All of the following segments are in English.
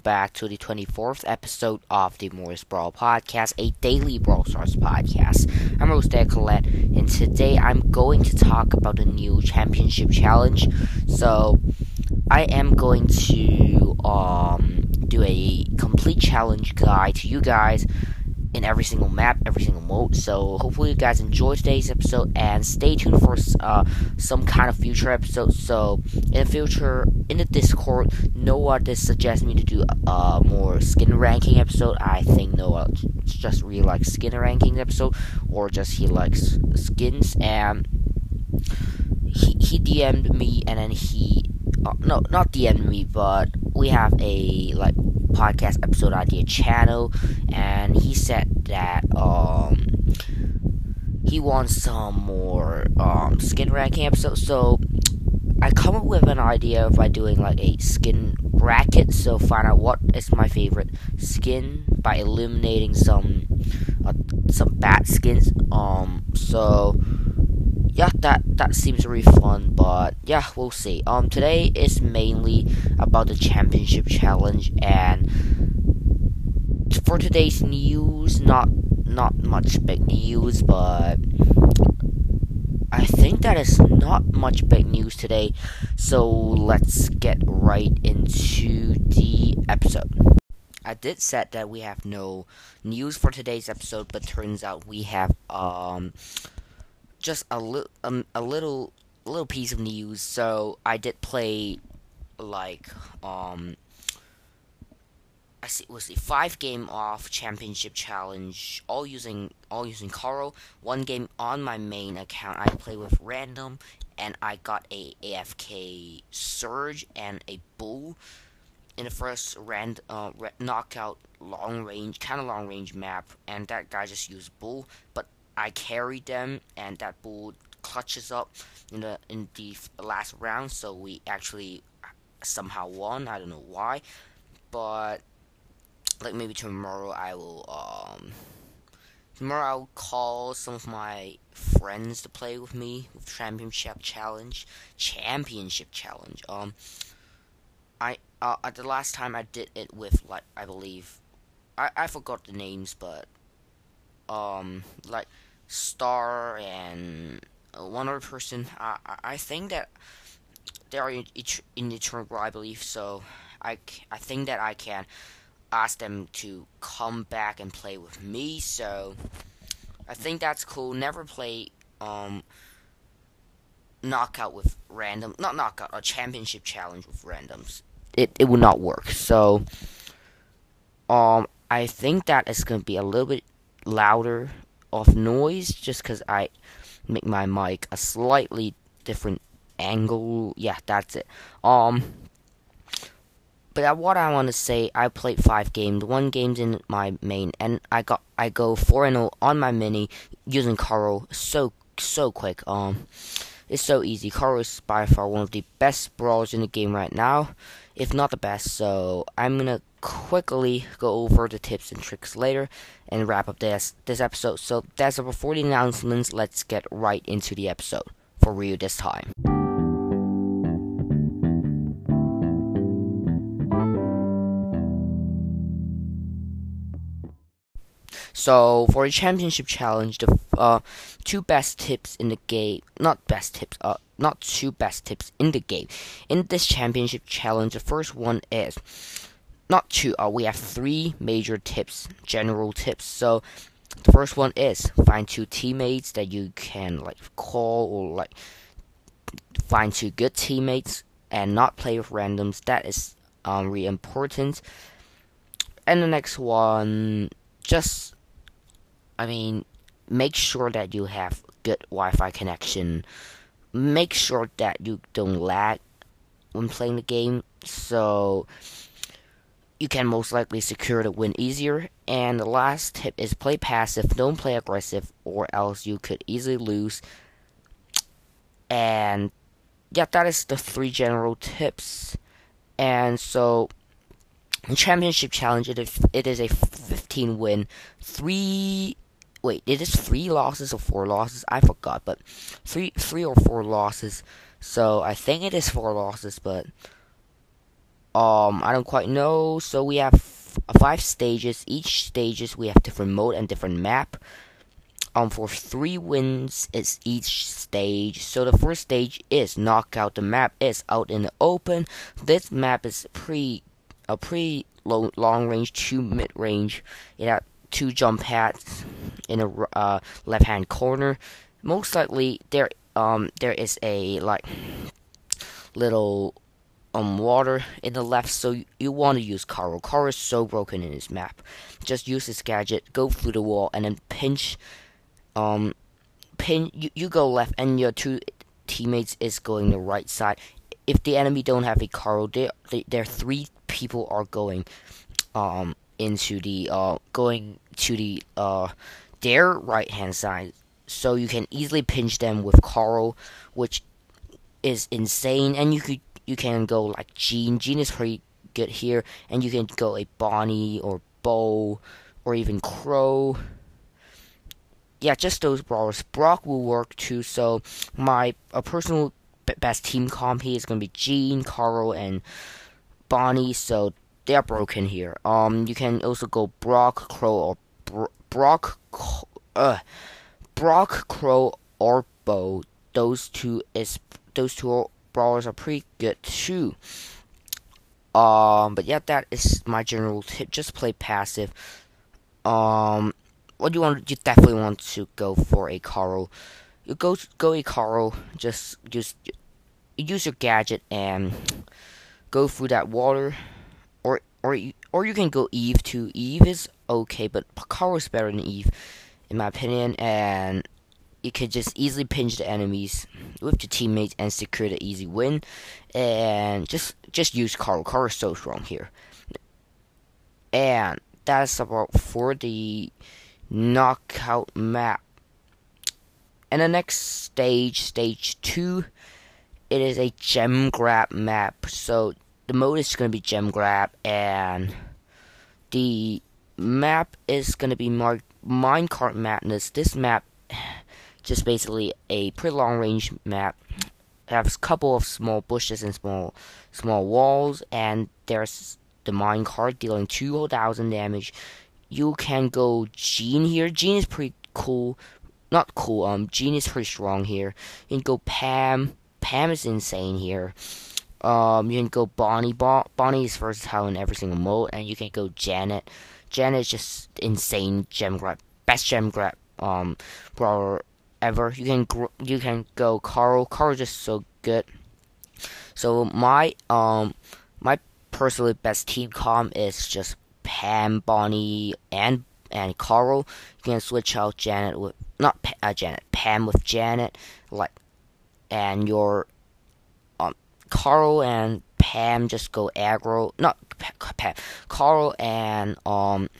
Welcome back to the 24th episode of the Mortis Brawl Podcast, a daily Brawl Stars podcast. I'm host Colette, and today I'm going to talk about the new championship challenge. So, I am going to um, do a complete challenge guide to you guys in every single map, every single mode. So hopefully you guys enjoy today's episode and stay tuned for uh, some kind of future episodes. So in the future, in the Discord, Noah did suggest me to do a more skin ranking episode. I think Noah just really likes skin ranking episode, or just he likes skins and he he DM'd me and then he uh, no not DM'd me, but we have a like podcast episode idea channel, and he said that um he wants some more um skin ranking episodes. So I come up with an idea of by doing like a skin bracket. So find out what is my favorite skin by eliminating some uh, some bad skins. Um, so yeah, that that seems really fun. But yeah, we'll see. Um, today is mainly about the championship challenge, and for today's news, not not much big news, but I think that is not much big news today. So let's get right into the episode. I did said that we have no news for today's episode, but turns out we have um just a little um, a little little piece of news. So I did play like um I see was the five game off championship challenge, all using all using Carl. One game on my main account I play with random, and I got a AFK Surge and a Bull in the first rand uh, knockout long range, kind of long range map, and that guy just used Bull, but I carried them, and that Bull clutches up in the in the last round, so we actually somehow won. I don't know why, but like maybe tomorrow I will um tomorrow I'll call some of my friends to play with me with championship challenge championship challenge um I uh at the last time I did it with like I believe I I forgot the names but um like Star and one other person I I think that they are in each in I believe so I I think that I can ask them to come back and play with me. So I think that's cool. Never play um knockout with random, not knockout, a championship challenge with randoms. It it will not work. So um I think that is gonna be a little bit louder of noise just because I make my mic a slightly different angle. Yeah, that's it. Um but what I want to say, I played five games. One game's in my main, and I got I go four and zero on my mini using Carl. So so quick. Um, it's so easy. Carl is by far one of the best brawlers in the game right now, if not the best. So I'm gonna quickly go over the tips and tricks later and wrap up this this episode. So that's it before the announcements. Let's get right into the episode for real this time. So for a championship challenge, the uh, two best tips in the game, not best tips, uh, not two best tips in the game. In this championship challenge, the first one is not two. Uh, we have three major tips, general tips. So the first one is find two teammates that you can like call or like find two good teammates and not play with randoms. That is um, really important. And the next one, just I mean, make sure that you have good Wi-Fi connection. Make sure that you don't lag when playing the game, so you can most likely secure the win easier. And the last tip is play passive, don't play aggressive, or else you could easily lose. And yeah, that is the three general tips. And so, in championship challenge, it is, it is a 15 win, three wait, it is three losses or four losses? I forgot, but three three or four losses. So I think it is four losses, but um, I don't quite know. So we have five stages. Each stages we have different mode and different map. Um, for three wins is each stage. So the first stage is knockout. The map is out in the open. This map is pre a pretty long, range, two mid range. It has two jump pads in a uh, left hand corner. Most likely there um there is a like little um water in the left, so you, want to use Carl. Carl is so broken in this map. Just use this gadget, go through the wall, and then pinch. Um, pin. You, you go left, and your two teammates is going the right side. If the enemy don't have a Carl, there there three people are going um into the uh going to the uh their right hand side so you can easily pinch them with Carl, which is insane. And you could you can go like Gene. Gene is pretty good here, and you can go a Bonnie or Bo or even Crow. Yeah, just those brawlers. Brock will work too. So my a personal best team comp here is gonna be Gene, Carl, and Bonnie. So they are broken here. Um, you can also go Brock, Crow, or Brock. Uh, Brock, Crow, or Bo, those two is those two brawlers are pretty good too. Um, but yeah, that is my general tip. Just play passive. Um, what do you want? You definitely want to go for a Carl. You go go a Carl. Just just use your gadget and go through that water, or or or you can go Eve too. Eve is okay, but Carl is better than Eve in my opinion, and you could just easily pinch the enemies with your teammates and secure the easy win. And just just use Carl. Carl is so strong here. And that's about for the knockout map. And the next stage, stage two, it is a gem grab map. So the mode is gonna be gem grab and the map is gonna be marked Minecart Madness. This map, just basically a pretty long range map. Has a couple of small bushes and small small walls, and there's the minecart dealing 2,000 damage. You can go Gene here. Gene is pretty cool. Not cool, um, Gene is pretty strong here. You can go Pam. Pam is insane here. Um, you can go Bonnie. Bon- Bonnie is versatile in every single mode, and you can go Janet. Janet is just insane gem grab, best gem grab um brawler ever. You can gr- you can go Carl. Carl is just so good. So my um my personally best team com is just Pam, Bonnie, and and Carl. You can switch out Janet with not uh, Janet, Pam with Janet, like, and your Carl and Pam just go aggro. Not Pam. Carl and um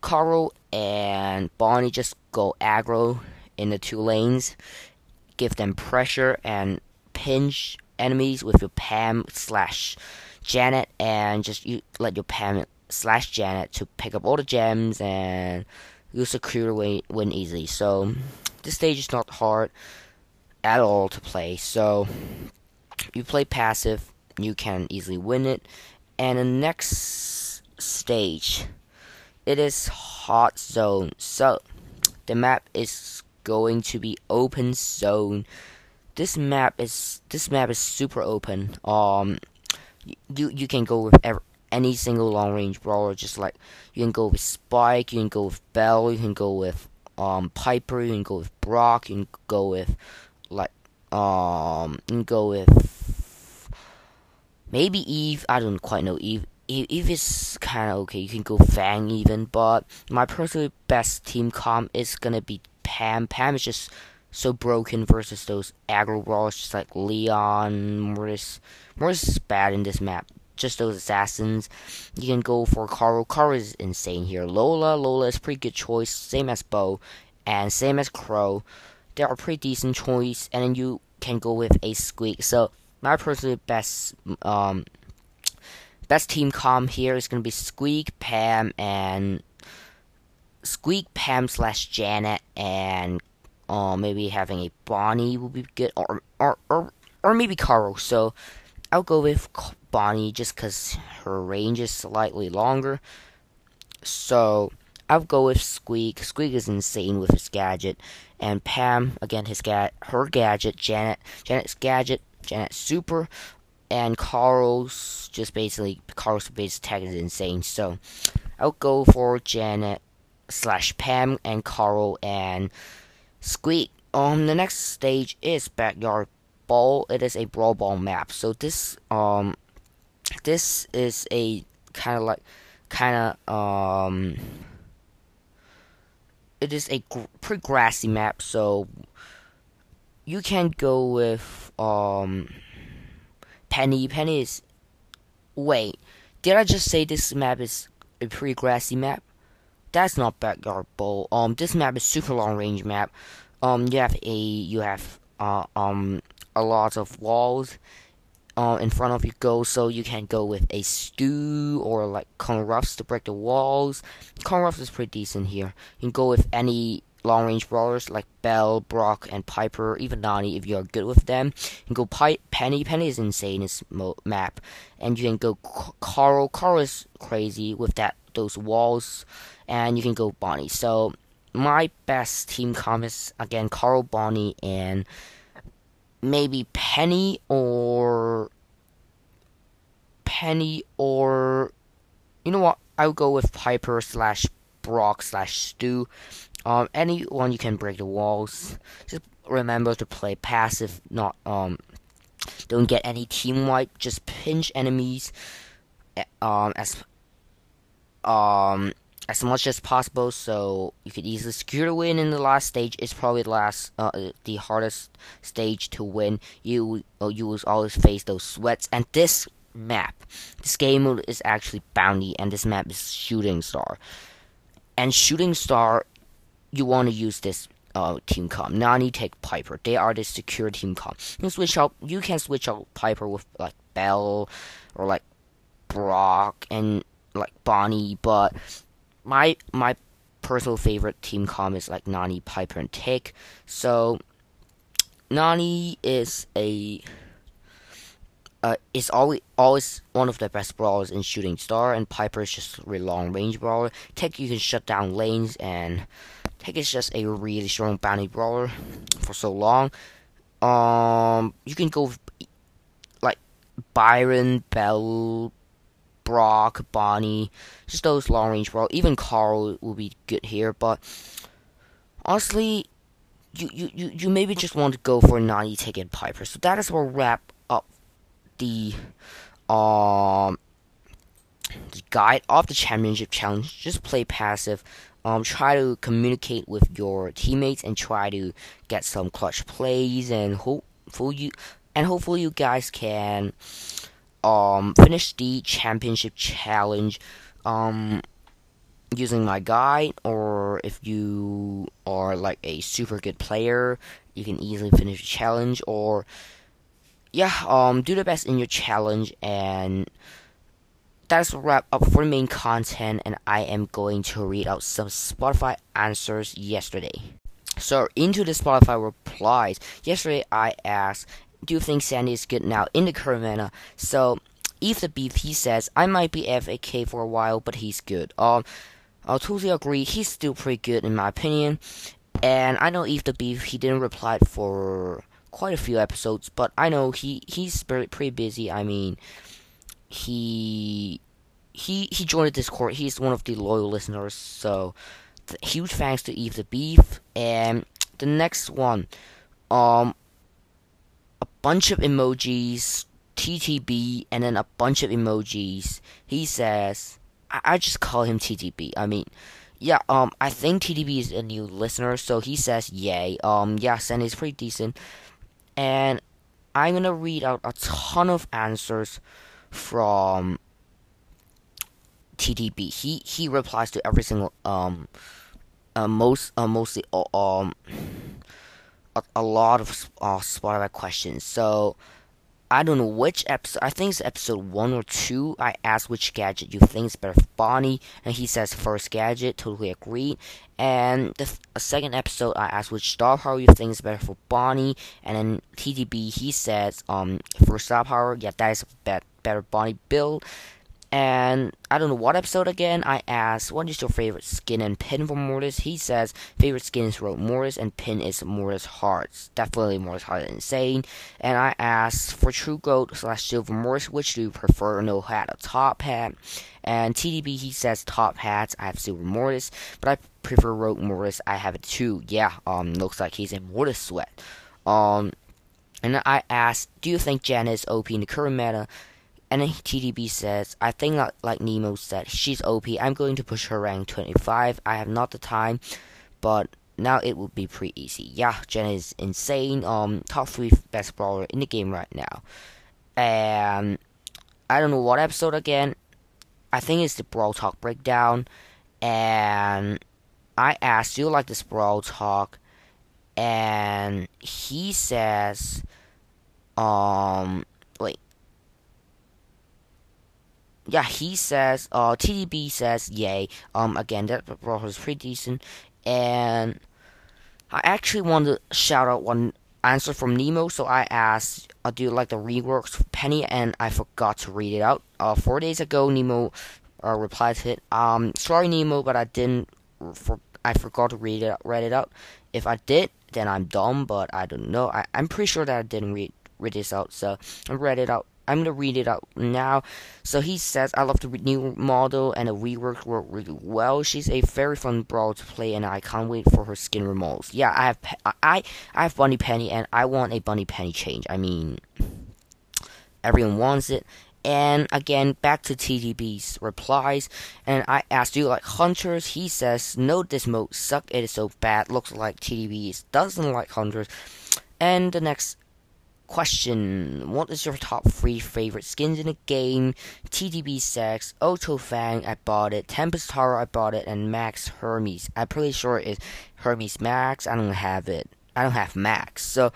Carl and Bonnie just go aggro in the two lanes. Give them pressure and pinch enemies with your Pam slash Janet and just you let your Pam slash Janet to pick up all the gems and you secure win, win easily. So this stage is not hard at all to play. So you play passive you can easily win it. And the next stage, it is hot zone. So the map is going to be open zone. This map is this map is super open. Um, you you can go with any single long range brawler. Just like you can go with Spike, you can go with Belle, you can go with um Piper, you can go with Brock, you can go with like um go with Maybe Eve. I don't quite know Eve. Eve, is kind of okay. You can go Fang even, but my personally best team comp is gonna be Pam. Pam is just so broken versus those aggro brawlers, just like Leon, Mortis. Mortis is bad in this map. Just those assassins. You can go for Carl. Carl is insane here. Lola, Lola is pretty good choice. Same as Bo, and same as Crow. They are a pretty decent choice, and then you can go with a Squeak. So my personal best um best team com here is gonna be Squeak, Pam, and Squeak, Pam slash Janet, and uh, maybe having a Bonnie will be good, or or or or maybe Carl. So I'll go with Bonnie just because her range is slightly longer. So I'll go with Squeak. Squeak is insane with his gadget, and Pam again his ga- her gadget. Janet Janet's gadget. Janet super, and Carl's just basically Carl's base attack is insane. So I'll go for Janet slash Pam and Carl and Squeak. Um, the next stage is backyard ball. It is a brawl ball map. So this um, this is a kind of like kind of um, it is a gr- pretty grassy map. So you can go with um, Penny. Penny is wait. Did I just say this map is a pretty grassy map? That's not backyard bowl. Um, this map is super long range map. Um, you have a you have uh um a lot of walls uh, in front of you go, so you can go with a Stu or like Colonel Ruffs to break the walls. Colonel Ruffs is pretty decent here. You can go with any long range brawlers like Belle, Brock, and Piper, even Nani if you're good with them. You can go Pi- Penny. Penny is insane in this mo- map, and you can go C- Carl. Carl is crazy with that those walls, and you can go Bonnie. So my best team comp is again Carl, Bonnie, and maybe Penny or Penny or you know what? I'll go with Piper slash Brock slash Stu. Um, anyone you can break the walls. Just remember to play passive, not um. Don't get any team wipe. Just pinch enemies. Um, as um as much as possible so you could easily secure the win in the last stage it's probably the last uh, the hardest stage to win you uh, you will always face those sweats and this map this game mode is actually bounty and this map is shooting star and shooting star you want to use this uh, team comp. Nani take Piper. They are the secure team comp. You switch out. You can switch out Piper with like Belle or like Brock and like Bonnie, but my my personal favorite team com is like Nani, Piper, and Tick. So Nani is a uh, is always always one of the best brawlers in Shooting Star, and Piper is just a really long range brawler. Tick you can shut down lanes, and Tick is just a really strong bounty brawler for so long. Um, you can go like Byron, Belle, Brock, Bonnie, just those long range brawlers. Even Carl will be good here, but honestly, you, you, you, you maybe just want to go for Nani, Tick, and Piper. So that is what wrap up the um the guide of the championship challenge. Just play passive. Um, try to communicate with your teammates and try to get some clutch plays and hopefully you and hopefully you guys can um finish the championship challenge um using my guide or if you are like a super good player you can easily finish the challenge or yeah um do the best in your challenge and that's a wrap up for the main content, and I am going to read out some Spotify answers yesterday. So, into the Spotify replies, yesterday I asked, Do you think Sandy is good now in the current meta? So, Eve the Beef, he says, I might be FAK for a while, but he's good. Um, I'll totally agree, he's still pretty good in my opinion. And I know Eve the Beef, he didn't reply for quite a few episodes, but I know he he's pretty busy. I mean, he he he joined the Discord. He's one of the loyal listeners. So huge thanks to Eve the Beef. And the next one, um, bunch of emojis, TTB, and then a bunch of emojis. He says, I, I just call him TTB. I mean. Yeah, um, I think TTB is a new listener, so he says yay. Um, yeah, Sandy pretty decent. And I'm gonna read out a ton of answers from TTB. He he replies to every single um uh, most uh, mostly uh, um a, lot of uh, Spotify questions. So I don't know which episode. I think it's episode one or two. I asked which gadget you think is better for Bonnie, and he says first gadget. Totally agreed. And the second episode, I asked which star power you think is better for Bonnie, and then TDB he says um for star power, yeah, that is a bet better Bonnie build. And I don't know what episode again. I asked, "What is your favorite skin and pin for Mortis?" He says, "Favorite skin is Rogue Mortis, and pin is Mortis Hearts. Definitely Mortis Heart Insane." And I asked for True Gold slash Silver Mortis, which do you prefer? No hat or top hat? And TDB he says top hats. I have Silver Mortis, but I prefer Rogue Mortis. I have it too. Yeah. Um, looks like he's in Mortis sweat. Um, and I asked, "Do you think Jen is OP in the current meta?" And then TDB says, I think like, like Nemo said, she's OP. I'm going to push her rank 25. I have not the time, but now it will be pretty easy. Yeah, Jen is insane. Um, top three best brawler in the game right now. And I don't know what episode again. I think it's the Brawl Talk breakdown. And I asked, Do you like this Brawl Talk? And he says, um, yeah, he says, uh, TDB says, yay. Um, again, that brawler is pretty decent. And I actually want to shout out one answer from Nemo. So I asked, uh, do you like the reworks for Penny? And I forgot to read it out. Uh, four days ago, Nemo uh, replied to it. Um, sorry, Nemo, but I didn't. For, I forgot to read it. Read it out. If I did, then I'm dumb. But I don't know. I, I'm pretty sure that I didn't read read this out. So I read it out I'm gonna read it out now. So he says, "I love the new model and the rework work really well. She's a very fun brawl to play, and I can't wait for her skin removals. Yeah, I have I I have Bunny Penny, and I want a Bunny Penny change. I mean, everyone wants it." And again, back to TDB's replies. And I asked, you like hunters? He says, No, this mode sucked. It is so bad. Looks like TDB doesn't like hunters. And the next Question What is your top three favorite skins in the game? TDB Sex, Auto Fang, I bought it, Tempest Tower, I bought it, and Max Hermes. I'm pretty sure it's Hermes Max. I don't have it. I don't have Max. So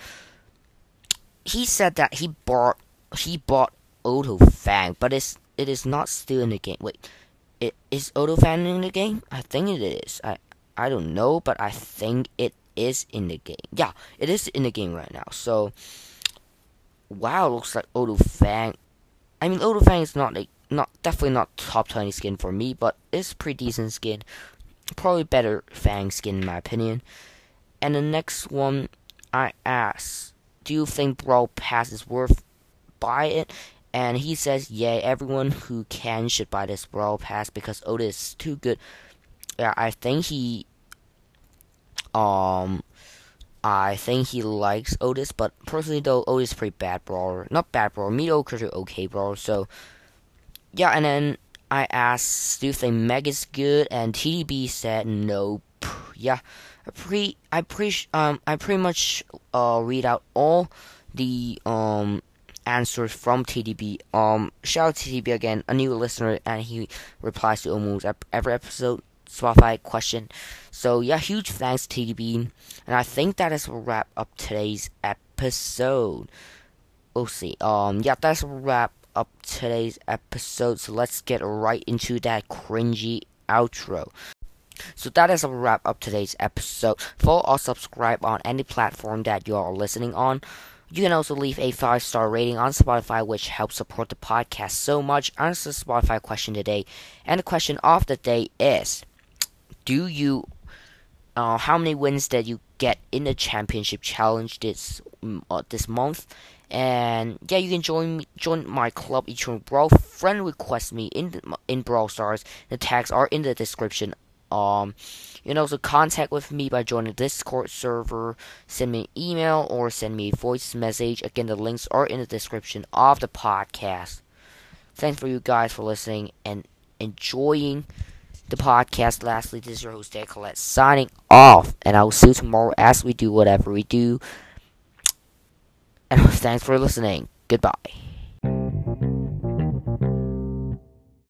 he said that he bought he bought Auto Fang, but it's it is not still in the game. Wait, it is Auto Fang in the game? I think it is. I I don't know, but I think it is in the game. Yeah, it is in the game right now. So wow, looks like Auto Fang. I mean, Auto Fang is not like not definitely not top 20 skin for me, but it's pretty decent skin. Probably better Fang skin in my opinion. And the next one, I asked, do you think Brawl Pass is worth buy it? And he says, yeah, everyone who can should buy this Brawl Pass because Otis is too good. Yeah, I think he um I think he likes Otis, but personally though, Otis is pretty bad brawler. Not bad brawler, mediocre to okay brawler. So yeah, and then I asked, do you think Meg is good? And TDB said nope. Yeah, I pre I pre um I pretty much uh read out all the um answers from TDB. Um, shout out to TDB again, a new listener, and he replies to almost every episode. Spotify question. So yeah, huge thanks TDB, and I think that is a wrap up today's episode. We'll see. Um, yeah, that's wrap up today's episode. So let's get right into that cringy outro. So that is a wrap up today's episode. Follow or subscribe on any platform that you are listening on. You can also leave a five star rating on Spotify, which helps support the podcast so much. Answer the Spotify question today, and the question of the day is do you uh, how many wins did you get in the championship challenge this mm, uh, this month? And yeah you can join me, join my club one brawl. Friend request me in in brawl stars. The tags are in the description. Um you can also contact with me by joining the discord server. Send me an email or send me a voice message. Again the links are in the description of the podcast. Thanks for you guys for listening and enjoying the podcast. Lastly, this is your host, Dan Colette, signing off. And I will see you tomorrow as we do whatever we do. And thanks for listening. Goodbye.